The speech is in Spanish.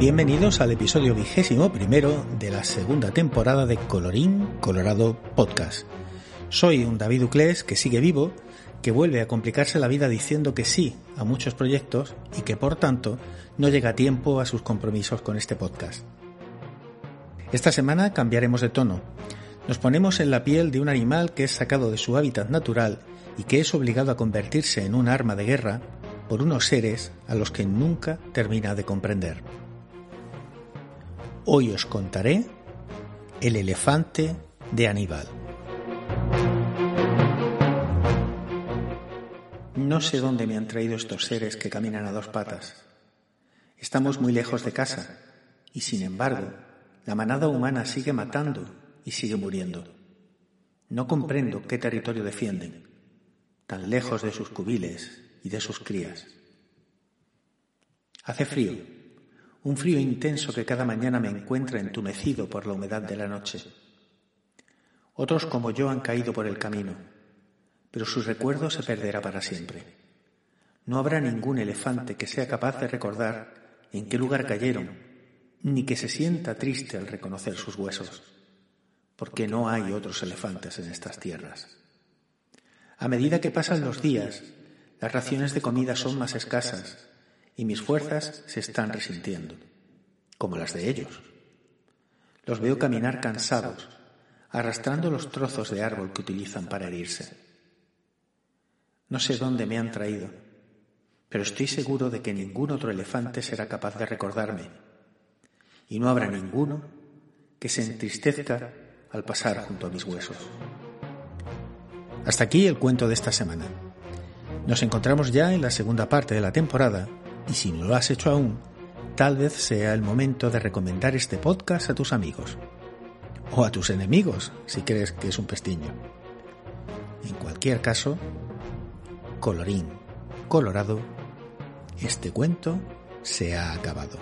Bienvenidos al episodio vigésimo primero de la segunda temporada de Colorín Colorado Podcast. Soy un David Uclés que sigue vivo, que vuelve a complicarse la vida diciendo que sí a muchos proyectos y que por tanto no llega a tiempo a sus compromisos con este podcast. Esta semana cambiaremos de tono. Nos ponemos en la piel de un animal que es sacado de su hábitat natural y que es obligado a convertirse en un arma de guerra por unos seres a los que nunca termina de comprender. Hoy os contaré el elefante de Aníbal. No sé dónde me han traído estos seres que caminan a dos patas. Estamos muy lejos de casa y sin embargo la manada humana sigue matando y sigue muriendo. No comprendo qué territorio defienden, tan lejos de sus cubiles y de sus crías. Hace frío un frío intenso que cada mañana me encuentra entumecido por la humedad de la noche. Otros como yo han caído por el camino, pero su recuerdo se perderá para siempre. No habrá ningún elefante que sea capaz de recordar en qué lugar cayeron, ni que se sienta triste al reconocer sus huesos, porque no hay otros elefantes en estas tierras. A medida que pasan los días, las raciones de comida son más escasas y mis fuerzas se están resintiendo, como las de ellos. Los veo caminar cansados, arrastrando los trozos de árbol que utilizan para herirse. No sé dónde me han traído, pero estoy seguro de que ningún otro elefante será capaz de recordarme, y no habrá ninguno que se entristezca al pasar junto a mis huesos. Hasta aquí el cuento de esta semana. Nos encontramos ya en la segunda parte de la temporada y si no lo has hecho aún, tal vez sea el momento de recomendar este podcast a tus amigos. O a tus enemigos, si crees que es un pestiño. En cualquier caso, colorín colorado, este cuento se ha acabado.